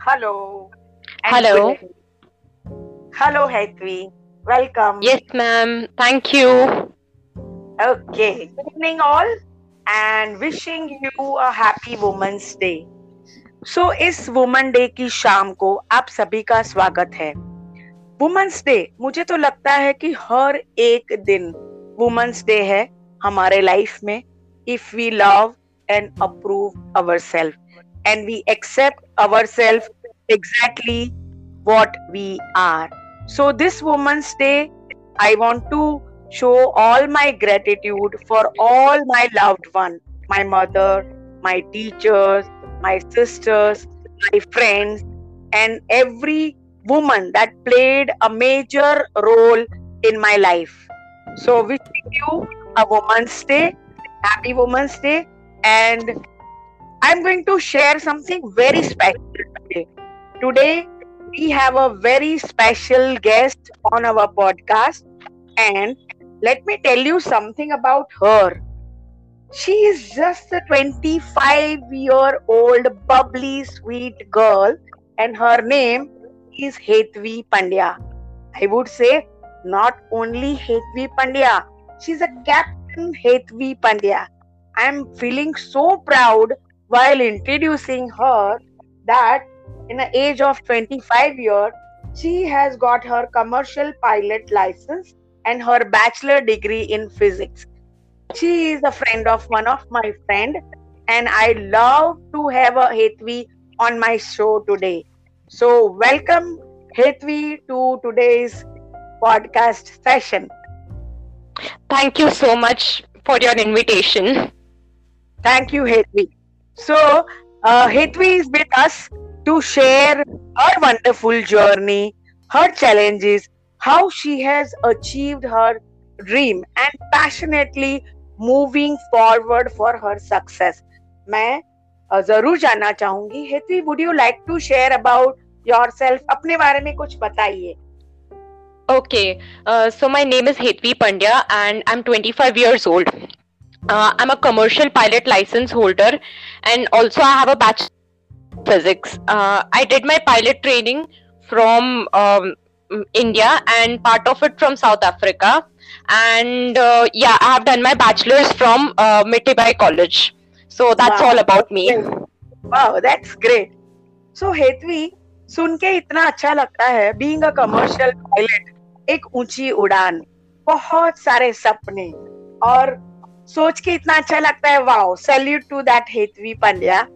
Hello. Hello. Hello, Hetvi. Welcome. Yes, ma'am. Thank you. Okay. Good evening, all, and wishing you a happy Women's Day. So so, इस women day की शाम को आप सभी का स्वागत है वुमेन्स डे मुझे तो लगता है कि हर एक दिन वुमेन्स डे है हमारे लाइफ में if we love and approve our self and we accept ourselves exactly what we are. So, this Woman's Day, I want to show all my gratitude for all my loved ones my mother, my teachers, my sisters, my friends, and every woman that played a major role in my life. So, wishing you a Woman's Day, Happy Woman's Day, and I'm going to share something very special today. Today, we have a very special guest on our podcast, and let me tell you something about her. She is just a 25 year old, bubbly, sweet girl, and her name is Hetvi Pandya. I would say not only Hetvi Pandya, she's a Captain Hetvi Pandya. I am feeling so proud while introducing her that in the age of 25 years, she has got her commercial pilot license and her bachelor degree in physics. She is a friend of one of my friend, and I love to have a Hetvi on my show today. So welcome Hetvi to today's podcast session. Thank you so much for your invitation. Thank you, Hetvi. So, uh, Hetvi is with us to share her wonderful journey, her challenges, how she has achieved her dream, and passionately moving forward for her success. मैं uh, ज़रूर जानना चाहूँगी Hetvi would you like to share about yourself अपने बारे में कुछ बताइए Okay, uh, so my name is Hetvi Pandya and I'm 25 years old. Uh, I'm a commercial pilot license holder and also I have a bachelor in physics. Uh, I did my pilot training from um, India and part of it from South Africa. And uh, yeah, I have done my bachelor's from uh, Mitibai College. So that's Wow. all about me. Wow that's great so Hetvi सुन के इतना अच्छा लगता है being a commercial pilot एक ऊंची उड़ान बहुत सारे सपने और सोच के इतना अच्छा लगता है wow salute to that Hetvi Pandya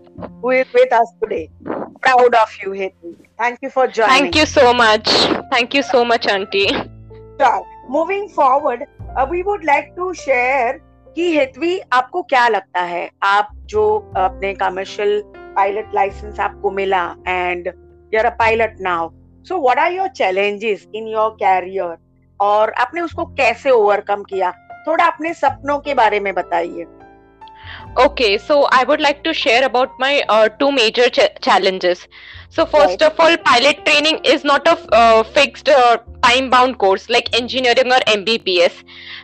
who is with us today proud of you Hetvi thank you for joining thank you so much thank you so much aunty sure moving forward we would like to share कि हेतवी आपको क्या लगता है? आप जो अपने commercial pilot license आपको मिला and you are a pilot now so what are your challenges in your career और आपने उसको कैसे ओवरकम किया? थोड़ा अपने सपनों के बारे में बताइए Okay, so I would like to share about my uh, two major ch- challenges. So, first of all, pilot training is not a uh, fixed uh, time bound course like engineering or MBBS,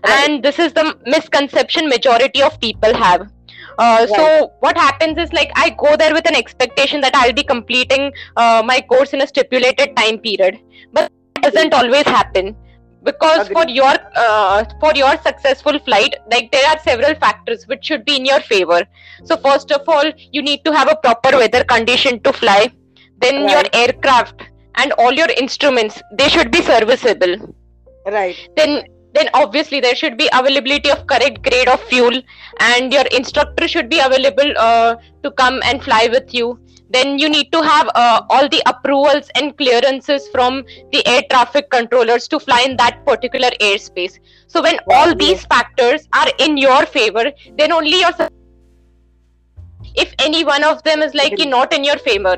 Right. and this is the misconception majority of people have. Uh, So, what happens is like I go there with an expectation that I'll be completing uh, my course in a stipulated time period, but that doesn't always happen because Agreed. for your uh, for your successful flight like there are several factors which should be in your favor. So first of all you need to have a proper weather condition to fly. Then right. your aircraft and all your instruments they should be serviceable. Right. Then then obviously there should be availability of correct grade of fuel and your instructor should be available uh, to come and fly with you then you need to have uh, all the approvals and clearances from the air traffic controllers to fly in that particular airspace. So when all these factors are in your favor then only your if any one of them is like not in your favor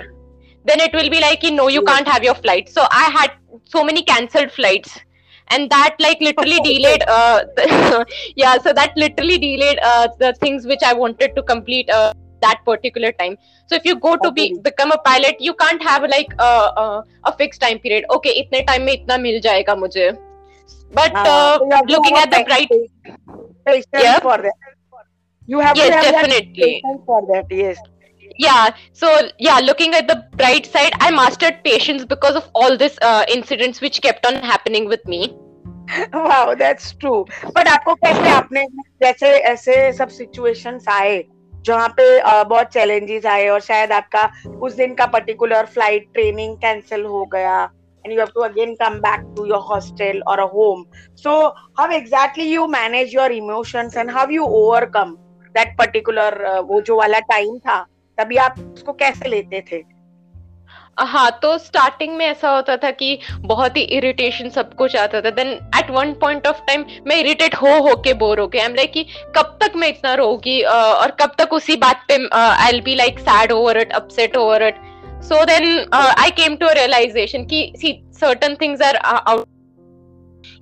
then it will be like you know you can't have your flight. So i had so many cancelled flights and that like literally delayed uh yeah so that literally delayed uh the things which i wanted to complete uh that particular time so if you go to be become a pilot you can't have like uh, uh, a fixed time period okay itne time mein itna mil jayega mujhe but uh, looking at the bright patience Yeah. for that you have Yes, to have definitely. patience for that yes yeah so yeah looking at the bright side i mastered patience because of all this uh, incidents which kept on happening with me wow that's true but आपको कैसे आपने जैसे ऐसे सब situations आए जहाँ पे uh, बहुत चैलेंजेस आए और शायद आपका उस दिन का पर्टिकुलर फ़्लाइट ट्रेनिंग कैंसिल हो गया and you have to again come back to your hostel or a home so how exactly you manage your emotions and how you overcome that particular uh, वो जो वाला time था तभी आप उसको कैसे लेते थे हाँ तो स्टार्टिंग में ऐसा होता था कि बहुत ही इरिटेशन सब कुछ आता था। Then at one point of time मैं इरिटेट हो हो के बोर हो गया आई एम लाइक कि कब तक मैं इतना रोगी और कब तक उसी बात पे I will be like sad over it upset over it so then I came to realization कि see certain things are out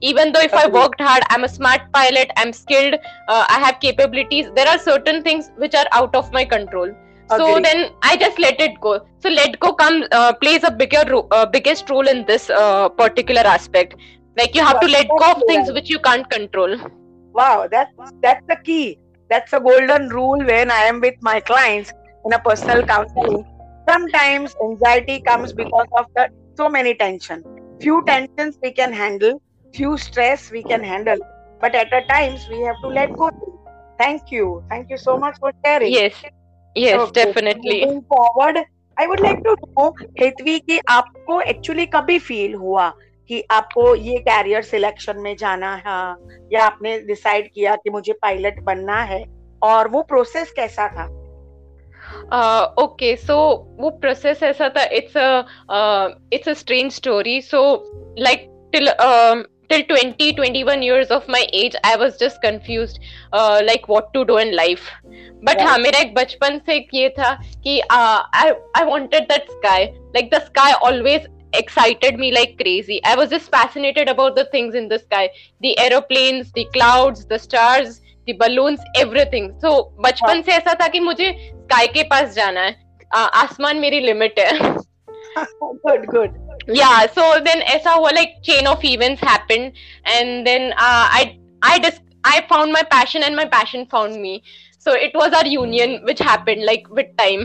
even though if i worked hard i'm a smart pilot i'm skilled uh, i have capabilities there are certain things which are out of my control so then i just let it go. So let go come uh, plays a bigger ro- uh, biggest role in this uh, particular aspect. Like you have to let go of things which you can't control. Wow that's that's the key. That's a golden rule when i am with my clients in a personal counseling. Sometimes anxiety comes because of the so many tension. Few tensions we can handle few stress we can handle. But at a times we have to let go. Thank you. Thank you so much for sharing. Yes yes okay. definitely moving forward i would like to know Hetvi कि आपको actually कभी feel हुआ कि आपको ये career selection में जाना है या आपने डिसाइड किया कि मुझे पायलट बनना है और वो प्रोसेस कैसा था ओके सो वो प्रोसेस ऐसा था it's it's a strange story so like till till 20 21 years of my age i was just confused uh, like what to do in life but हाँ मेरा एक बचपन से ये था कि I I wanted that sky like the sky always excited me like crazy I was just fascinated about the things in the sky the aeroplanes the clouds the stars the balloons everything so बचपन से ऐसा था कि मुझे sky के पास जाना है आसमान मेरी लिमिट है good good yeah so then aisa हुआ like chain of events happened and then uh, i i just i found my passion and my passion found me so it was our union which happened like with time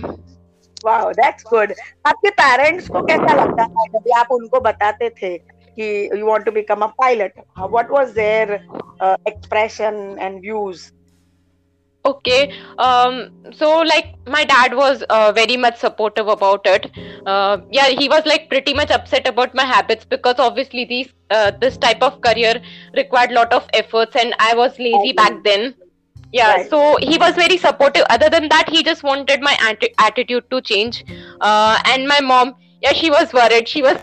wow that's good आपके parents को कैसा लगता था जब आप उनको बताते थे कि you want to become a pilot what was their uh, expression and views okay um so like my dad was uh, very much supportive about it. Uh, yeah he was like pretty much upset about my habits because obviously these uh, this type of career required lot of efforts and i was lazy back then. Yeah right. so he was very supportive. Other than that he just wanted my atti- attitude to change. Uh, and my mom yeah she was worried. She was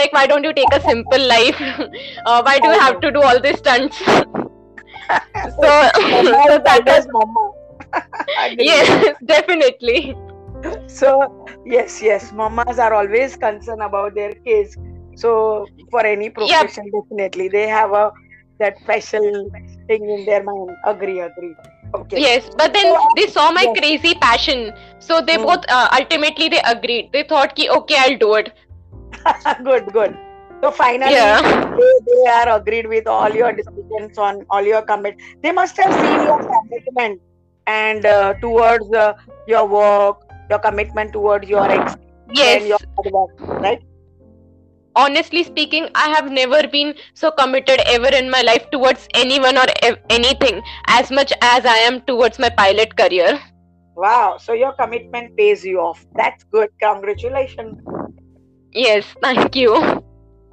like why don't you take a simple life? Uh, why do you have to do all these stunts so, so that was mama. yes, definitely. So yes, yes, mamas are always concerned about their kids. So for any profession, yep. definitely they have a that special thing in their mind. Agree, agree. Okay. Yes, but then so, they saw my yes. crazy passion, so they mm. both uh, ultimately they agreed. They thought, "Ki okay, I'll do it." good, good. So finally, yeah. they, they are agreed with all your decisions on all your commit. They must have seen your commitment and uh, towards uh, your work, your commitment towards your ex, yes, your work, right? Honestly speaking, I have never been so committed ever in my life towards anyone or ev- anything as much as I am towards my pilot career. Wow! So your commitment pays you off. That's good. Congratulations. Yes, thank you.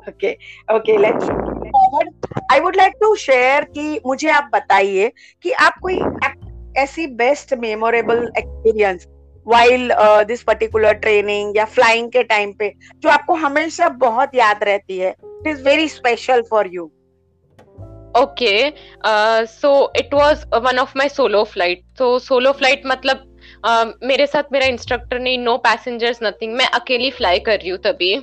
Okay okay let's forward I would like to share कि मुझे आप बताइए कि आप कोई ऐसी best memorable experience while this particular training या flying के टाइम पे जो आपको हमेशा बहुत याद रहती है। It is very special for you okay so it was one of my solo flight तो सोलो फ़्लाइट मतलब uh, मेरे साथ मेरा इंस्ट्रक्टर ने नो पैसेंजर्स नथिंग मैं अकेली फ्लाई कर रही हूँ तभी।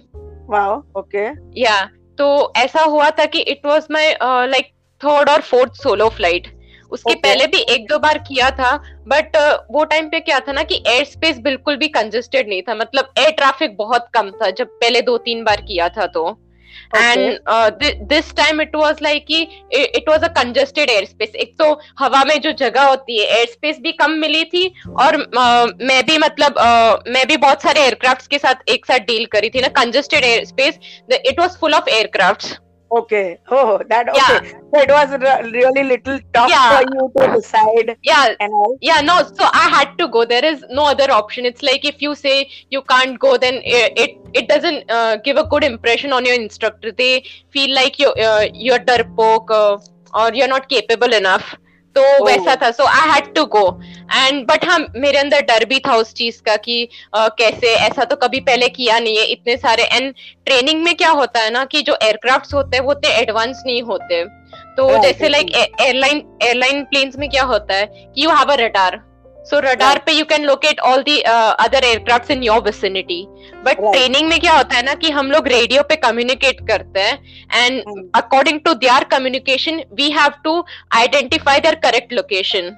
वाओ ओके या तो ऐसा हुआ था कि it was my like third और फोर्थ सोलो फ़्लाइट उसके okay. पहले भी एक दो बार किया था बट uh, वो टाइम पे क्या था ना कि एयर स्पेस बिल्कुल भी कंजेस्टेड नहीं था। मतलब एयर ट्रैफ़िक बहुत कम था जब पहले दो तीन बार किया था तो। And this time it was like कि it was a congested air space एक तो हवा में जो जगह होती है एयर स्पेस भी कम मिली थी और uh, मैं भी मतलब uh, मैं भी बहुत सारे एयरक्राफ्ट के साथ एक साथ डील करी थी ना congested air space it was full of aircrafts Okay. Oh, that okay. Yeah. So it was re- really little tough yeah. for you to decide. Yeah. And all. Yeah. No. So I had to go. There is no other option. It's like if you say you can't go, then it it doesn't uh, give a good impression on your instructor. They feel like you uh, you're darpoke uh, or you're not capable enough. तो oh. वैसा था। So I had to go and but हाँ मेरे अंदर डर भी था उस चीज़ का कि uh, कैसे? ऐसा तो कभी पहले किया नहीं है इतने सारे। एंड ट्रेनिंग में क्या होता है ना कि जो एयरक्राफ्ट होते हैं वो इतने एडवांस नहीं होते। तो oh, जैसे लाइक एयरलाइन एयरलाइन प्लेन्स में क्या होता है कि you have a radar so radar पे you can locate all the other aircraft in your vicinity but training में क्या होता है ना कि हम लोग रेडियो पे कम्युनिकेट करते हैं and according to their communication we have to identify their correct location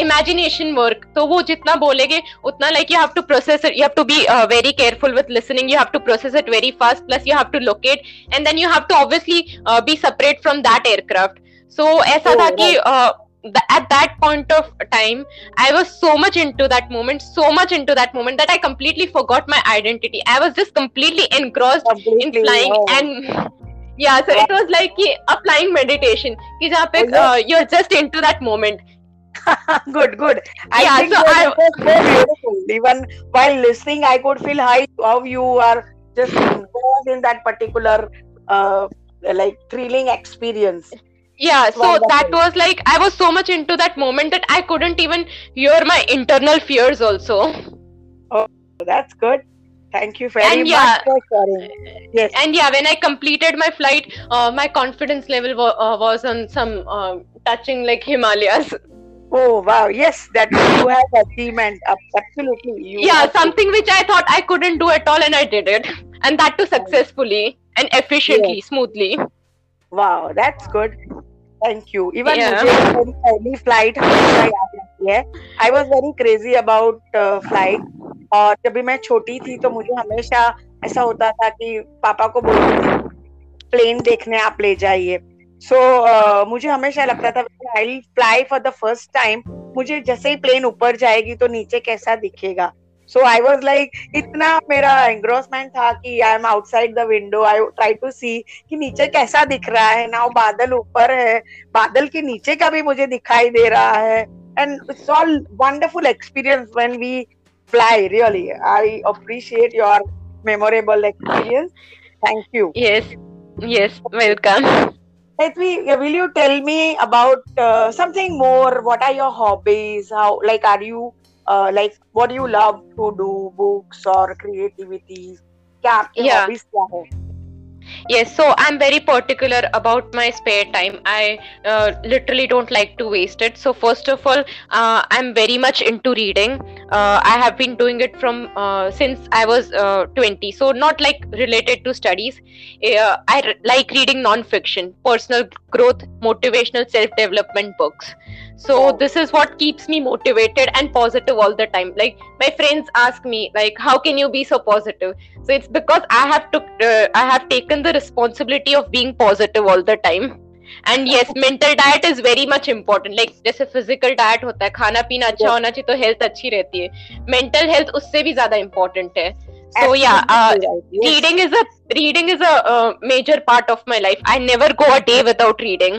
imagination work तो वो जितना बोलेगे उतना like you have to process you have to be very careful with listening you have to process it very fast plus you have to locate and then you have to obviously be separate from that aircraft so ऐसा था oh, कि at that point of time i was so much into that moment so much into that moment that i completely forgot my identity. I was just completely engrossed completely, in flying oh. and yeah. So it was like applying meditation ki jahan pe, uh, you're just into that moment. Good good. I yeah, think so I, was so beautiful. Even while listening i could feel how, how you are just involved in that particular uh, like thrilling experience yeah so Wonderful. that was like i was so much into that moment that i couldn't even hear my internal fears also. Oh that's good. Thank you very and yeah, much for sharing. Yes. and yeah when i completed my flight uh, my confidence level wa- uh, was on some uh, touching like himalayas. Oh wow. Yes that you have achievement absolutely you yeah something which i thought i couldn't do at all and i did it. And that too successfully and efficiently yes. smoothly. Wow that's good thank you even मुझे पहली flight हमेशा याद रहती है. I was very crazy about flight और जब भी मैं छोटी थी तो मुझे हमेशा ऐसा होता था कि पापा को बोलती थी प्लेन देखने आप ले जाइए. सो so, uh, मुझे हमेशा लगता था I fly for the first time मुझे जैसे ही प्लेन ऊपर जाएगी तो नीचे कैसा दिखेगा? सो आई वॉज़ लाइक इतना मेरा एंग्रोसमेंट था कि I am outside the window I try to see कि नीचे कैसा दिख रहा है नाउ बादल ऊपर है। बादल के नीचे का भी मुझे दिखाई दे रहा है। And it's all wonderful experience when we fly really I appreciate your memorable experience thank you yes yes welcome will you tell me about uh, something more? What are your hobbies? How like are you uh, like what do you love to do books or creativity क्या आपके yeah. hobbies क्या है yes so i'm very particular about my spare time i uh, literally don't like to waste it so first of all uh, i'm very much into reading uh, i have been doing it from uh, since i was uh, 20 so not like related to studies uh, I r- like reading non-fiction personal growth motivational self-development books so oh. this is what keeps me motivated and positive all the time like my friends ask me like how can you be so positive so it's because i have to uh, i have taken the responsibility of being positive all the time and yes mental diet is very much important like जैसे physical diet होता है खाना पीना अच्छा होना चाहिए तो health अच्छी रहती है मेंटल हेल्थ उससे भी ज्यादा इम्पोर्टेंट है so yeah uh, yes. reading is a reading is a uh, major part of my life i never go a day without reading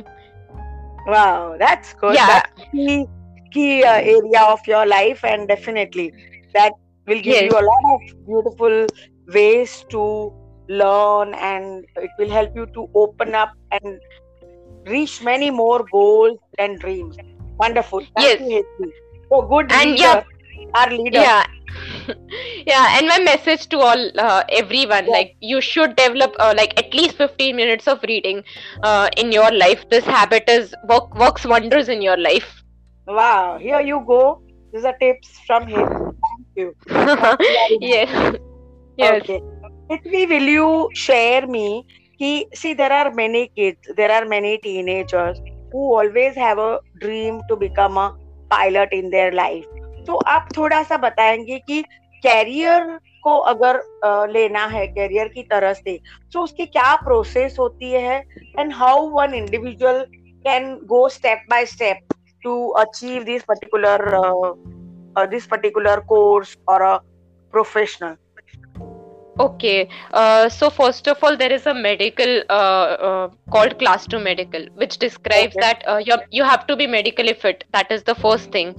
Wow, that's good. Yeah. That's key, key uh, area of your life, and definitely that will give yes. you a lot of beautiful ways to learn, and it will help you to open up and reach many more goals and dreams. Wonderful. Thank yes. you, So good and leader, yeah, our leader. Yeah yeah and my message to all uh, everyone yeah. like you should develop uh, like at least 15 minutes of reading uh, in your life. This habit is work, works wonders in your life. Wow here you go. These are tips from him. Thank you. Yes. Yes. Okay. Me will you share me he see there are many kids there are many teenagers who always have a dream to become a pilot in their life तो आप थोड़ा सा बताएँगे कि career को अगर लेना है कैरियर की तरह से तो उसकी क्या प्रोसेस होती है? And how one individual can go step by step to achieve this particular this particular course और professional okay so first of all there is a medical called class two medical which describe that you have to be medically fit that is the first thing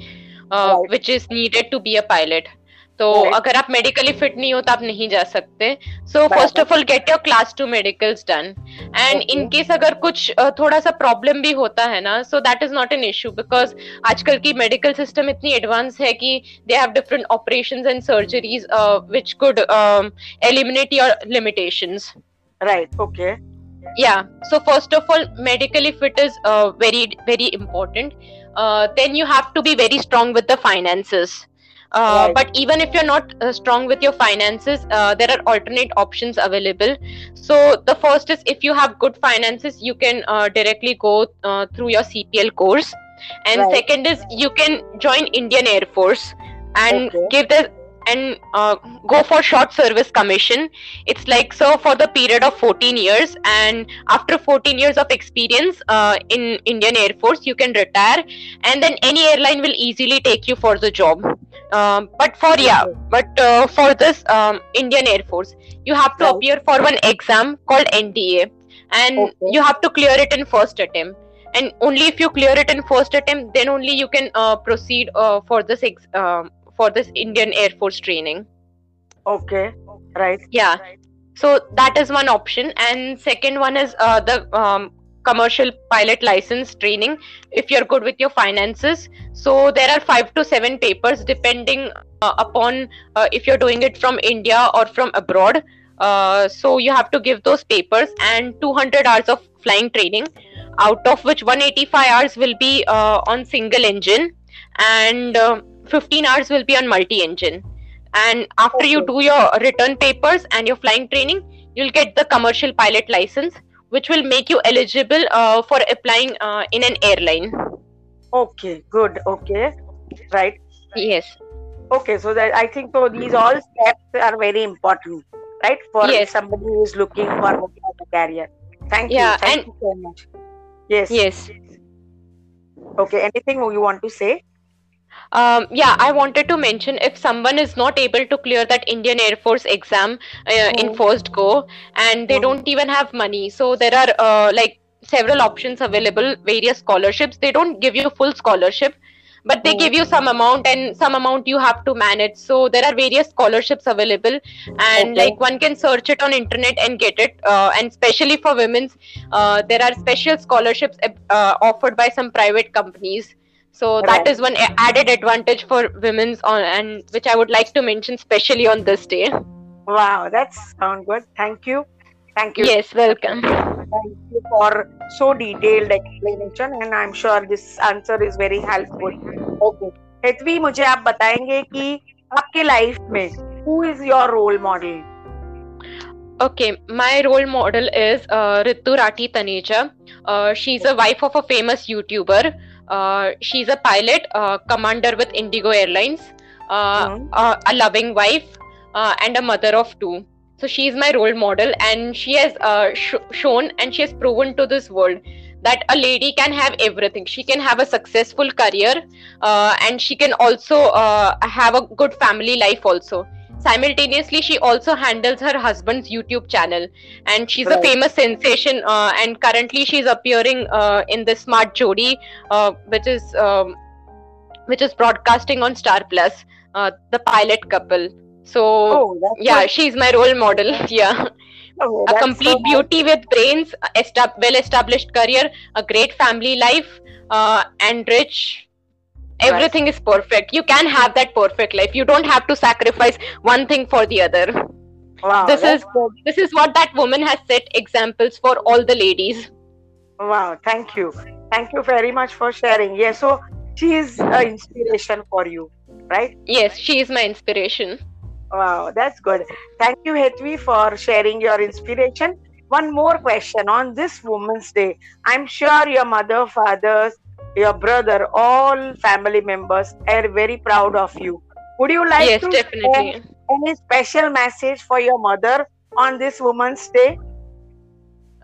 which is needed to be a pilot. तो Right. अगर आप medically fit नहीं हो तो आप नहीं जा सकते। So first of all get your class two medicals done and in case अगर कुछ uh, थोड़ा सा प्रॉब्लम भी होता है ना so that is not an issue because आजकल की मेडिकल सिस्टम इतनी एडवांस है कि they have different operations and surgeries which could eliminate your limitations. राइट ओके yeah. So first of all medically fit is uh, very very important. Uh, then you have to be very strong with the finances uh, Right. but even if you're not uh, strong with your finances uh, there are alternate options available so the first is if you have good finances you can uh, directly go uh, through your cpl course and Right. second is you can join indian air force and Okay. give the and uh, go for short service commission. It's like so for the period of 14 years and after 14 years of experience uh, in indian air force you can retire and then any airline will easily take you for the job. Um, but for yeah but uh, for this um, indian air force you have to appear for one exam called nda and Okay. you have to clear it in first attempt. And only if you clear it in first attempt then only you can uh, proceed uh, for this ex- um for this Indian Air Force training. Okay, right. Yeah. So that is one option, and second one is uh, the um, commercial pilot license training. If you're good with your finances, so there are five to seven papers depending uh, upon uh, if you're doing it from India or from abroad. Uh, so you have to give those papers and 200 hours of flying training, out of which 185 hours will be uh, on single engine and uh, 15 hours will be on multi-engine. And after okay. you do your return papers and your flying training you'll get the commercial pilot license which will make you eligible uh, for applying uh, in an airline. Okay good okay right. Yes. Okay so that i think so these all steps are very important right for yes. somebody who is looking for a career. Thank yeah, you thank and you so much. Yes. Yes. Okay anything you want to say? Um, yeah i wanted to mention if someone is not able to clear that indian air force exam uh, in Mhm. first go and they Mhm. don't even have money so there are uh, like several options available various scholarships they don't give you full scholarship but they give you some amount and some amount you have to manage so there are various scholarships available and Okay. like one can search it on internet and get it uh, and especially for women's uh, there are special scholarships uh, offered by some private companies so right. that is one added advantage for women's on and which i would like to mention specially on this day wow that's sound good thank you thank you yes welcome thank you for so detailed explanation and i'm sure this answer is very helpful okay Hetvi मुझे आप बताएंगे कि आपके life में who who is your role model? Okay, my role model is uh, Ritu Rathee Taneja. Uh, she's a wife of a famous YouTuber. Uh, she's a pilot, uh, commander with Indigo Airlines, uh, a loving wife, uh, and a mother of two. So she's my role model, and she has uh, sh- shown and she has proven to this world that a lady can have everything. She can have a successful career, uh, and she can also uh, have a good family life also simultaneously she also handles her husband's youtube channel and she's a famous sensation uh, and currently she's appearing uh, in the smart jodi uh, which is um, which is broadcasting on star plus uh, the pilot couple so Oh, yeah good. she's my role model yeah Oh, a complete so nice. beauty with brains estab- well established career a great family life uh, and rich everything is perfect you can have that perfect life you don't have to sacrifice one thing for the other Wow, this is- this is what that woman has set examples for all the ladies Wow, thank you. Thank you very much for sharing. Yeah, so she is an inspiration for you, right? yes she is my inspiration Wow, that's good. Thank you, Hetvi, for sharing your inspiration. One more question on this Women's Day. I'm sure your mother, fathers, your brother, all family members are very proud of you. Would you like yes to definitely any special message for your mother on this Women's Day?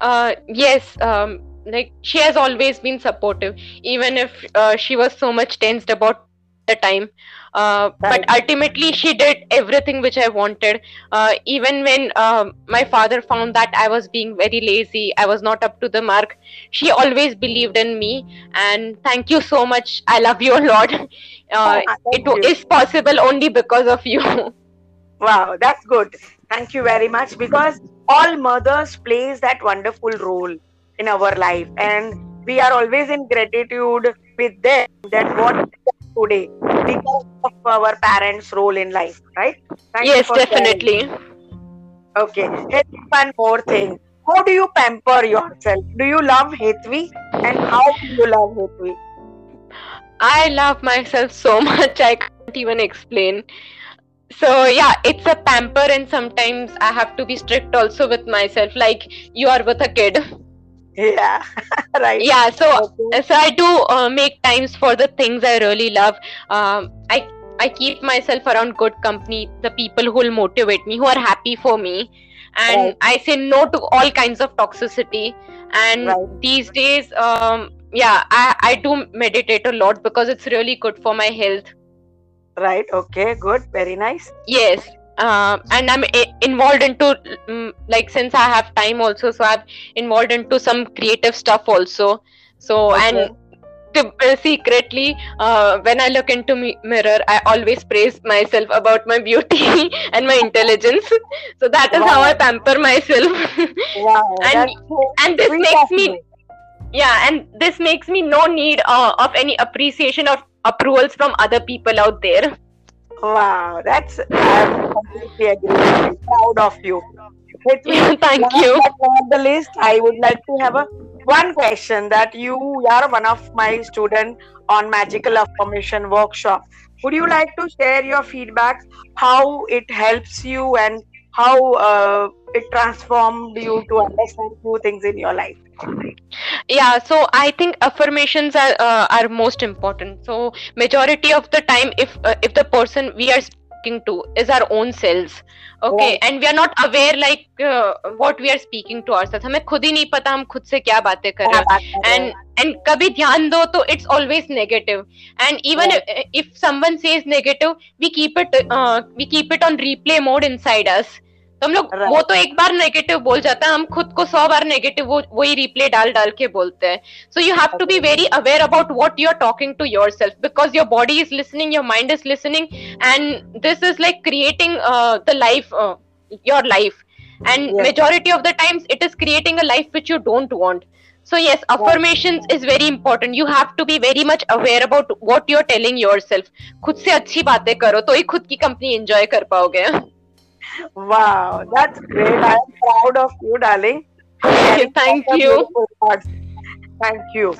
Uh, yes, um, like she has always been supportive, even if uh, she was so much tensed about the time. Uh, but ultimately, she did everything which I wanted. Uh, even when um my father found that I was being very lazy, I was not up to the mark, she always believed in me. And thank you so much. I love you a lot. Uh, thank it you. is possible only because of you. Wow, that's good. Thank you very much because all mothers plays that wonderful role in our life and we are always in gratitude with them that what today because of our parents' role in life, right? Thank yes, for sharing. definitely. Okay. One more thing. How do you pamper yourself? Do you love Hetvi? And how do you love Hetvi? I love myself so much I can't even explain. So yeah, it's a pamper and sometimes I have to be strict also with myself like you are with a kid. Yeah. right. Yeah, so Okay. so I do uh, make times for the things I really love. Um, I I keep myself around good company, the people who will motivate me, who are happy for me, and Right. I say no to all kinds of toxicity. And Right. these days, um, yeah, I I do meditate a lot because it's really good for my health. Right. Okay. Good. Very nice. Yes. Uh, and I'm i- involved into mm, like since I have time also, so I'm involved into some creative stuff also. So Okay. and to, uh, secretly, uh, when I look into mi- mirror, I always praise myself about my beauty and my intelligence. So that is how I pamper myself. Wow. and so and this makes me yeah, and this makes me no need uh, of any appreciation or approvals from other people out there. Wow, that's I completely agree. with you. Proud of you. Hetvi, Thank last you. but not the least, I would like to have a one question that you are one of my student on magical affirmation workshop. Would you like to share your feedback? How it helps you and how uh, it transformed you to understand new things in your life? yeah so i think affirmations are uh, are most important so majority of the time if uh, if the person we are speaking to is our own selves okay Right. and we are not aware like uh, what we are speaking to ourselves हमें खुद ही नहीं पता हम खुद से क्या बातें कर रहे क्या हैं बात कर रहे and हैं? and कभी ध्यान दो तो it's always negative and even Right. if, if someone says negative we keep it uh, we keep it on replay mode inside us तो हम लोग वो तो एक बार नेगेटिव बोल जाता है हम खुद को सौ बार नेगेटिव वो वही रिप्ले डाल डाल के बोलते हैं। So you have to be very aware about what you are talking to your self because your body is listening your mind is listening and this is like creating the life your life and Yes. majority of the times it is creating a life which you don't want. So yes affirmations is very important. You have to be very much aware about what you're telling yourself. खुद से अच्छी बातें करो तो ही खुद की company enjoy कर पाओगे। Wow, that's great. I am proud of you, darling. Thank you. Thank you.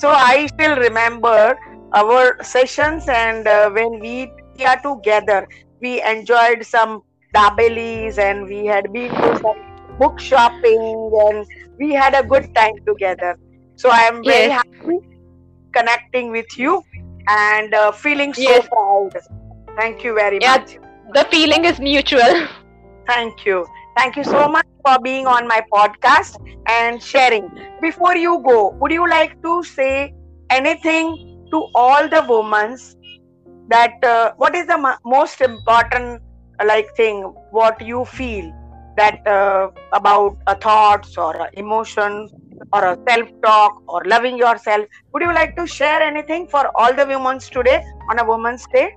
So I still remember our sessions, and uh, when we, we are together, we enjoyed some dabelis, and we had been to some book shopping, and we had a good time together. So I am very Yes. happy connecting with you and uh, feeling so Yes. proud. Thank you very Yeah. much. The feeling is mutual Thank you. Thank you so much for being on my podcast and sharing. Before you go, would you like to say anything to all the women that uh, what is the mo- most important uh, like thing what you feel that uh, about a thoughts or a emotion or a self talk or loving yourself would you like to share anything for all the women today on a women's day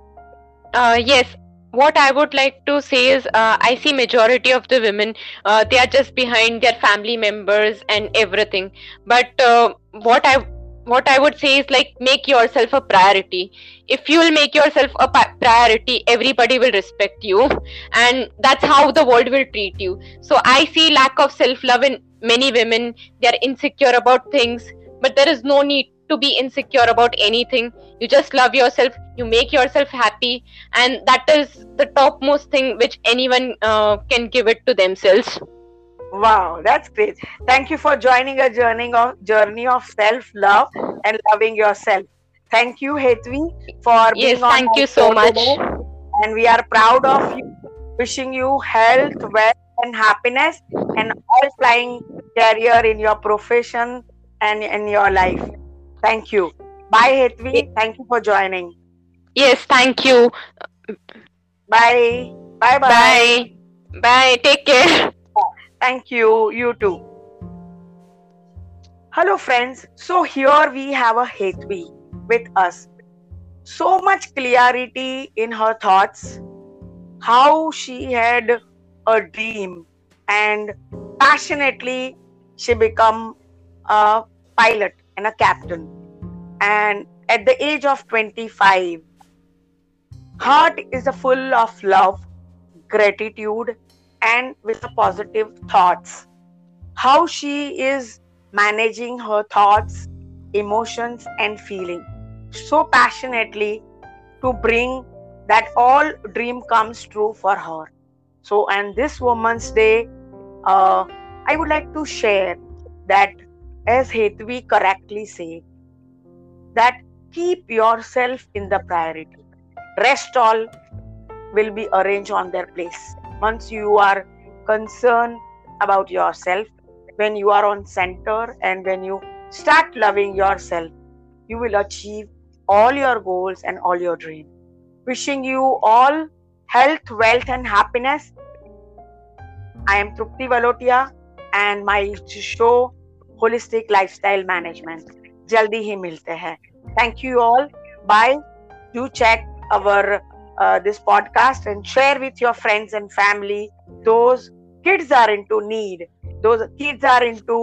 uh, yes what i would like to say is uh, i see majority of the women uh, they are just behind their family members and everything. But uh, what i what i would say is like make yourself a priority. If you will make yourself a priority everybody will respect you and that's how the world will treat you. So i see lack of self love in many women. They are insecure about things but there is no need to be insecure about anything you just love yourself you make yourself happy and that is the topmost thing which anyone uh, can give it to themselves Wow, that's great. Thank you for joining a journey of journey of self love and loving yourself. Thank you, Hetvi, for yes being on thank you so much today. And we are proud of you. Wishing you health, wealth, and happiness, and all flying career in your profession and in your life. Thank you. Bye, Hetvi. Thank you for joining. Yes, thank you. Bye. Bye. Bye. Bye. Bye. Take care. Thank you. You too. Hello, friends. So here we have a Hetvi with us. So much clarity in her thoughts, how she had a dream, and passionately she become a pilot and a captain. And at the age of 25, heart is full of love, gratitude, and with positive thoughts. How she is managing her thoughts, emotions, and feeling so passionately to bring that all dream comes true for her. So, and this Woman's Day, uh, I would like to share that as Hetvi correctly said, that keep yourself in the priority. Rest all will be arranged on their place. Once you are concerned about yourself, when you are on center and when you start loving yourself, you will achieve all your goals and all your dreams. Wishing you all health, wealth, and happiness. I am Trupti Valotia and my show holistic lifestyle management जल्दी ही मिलते हैं thank you all bye do check our this podcast and share with your friends and family those kids are into need those kids are into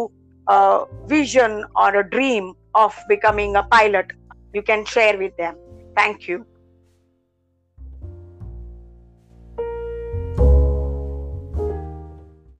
a vision or a dream of becoming a pilot you can share with them thank you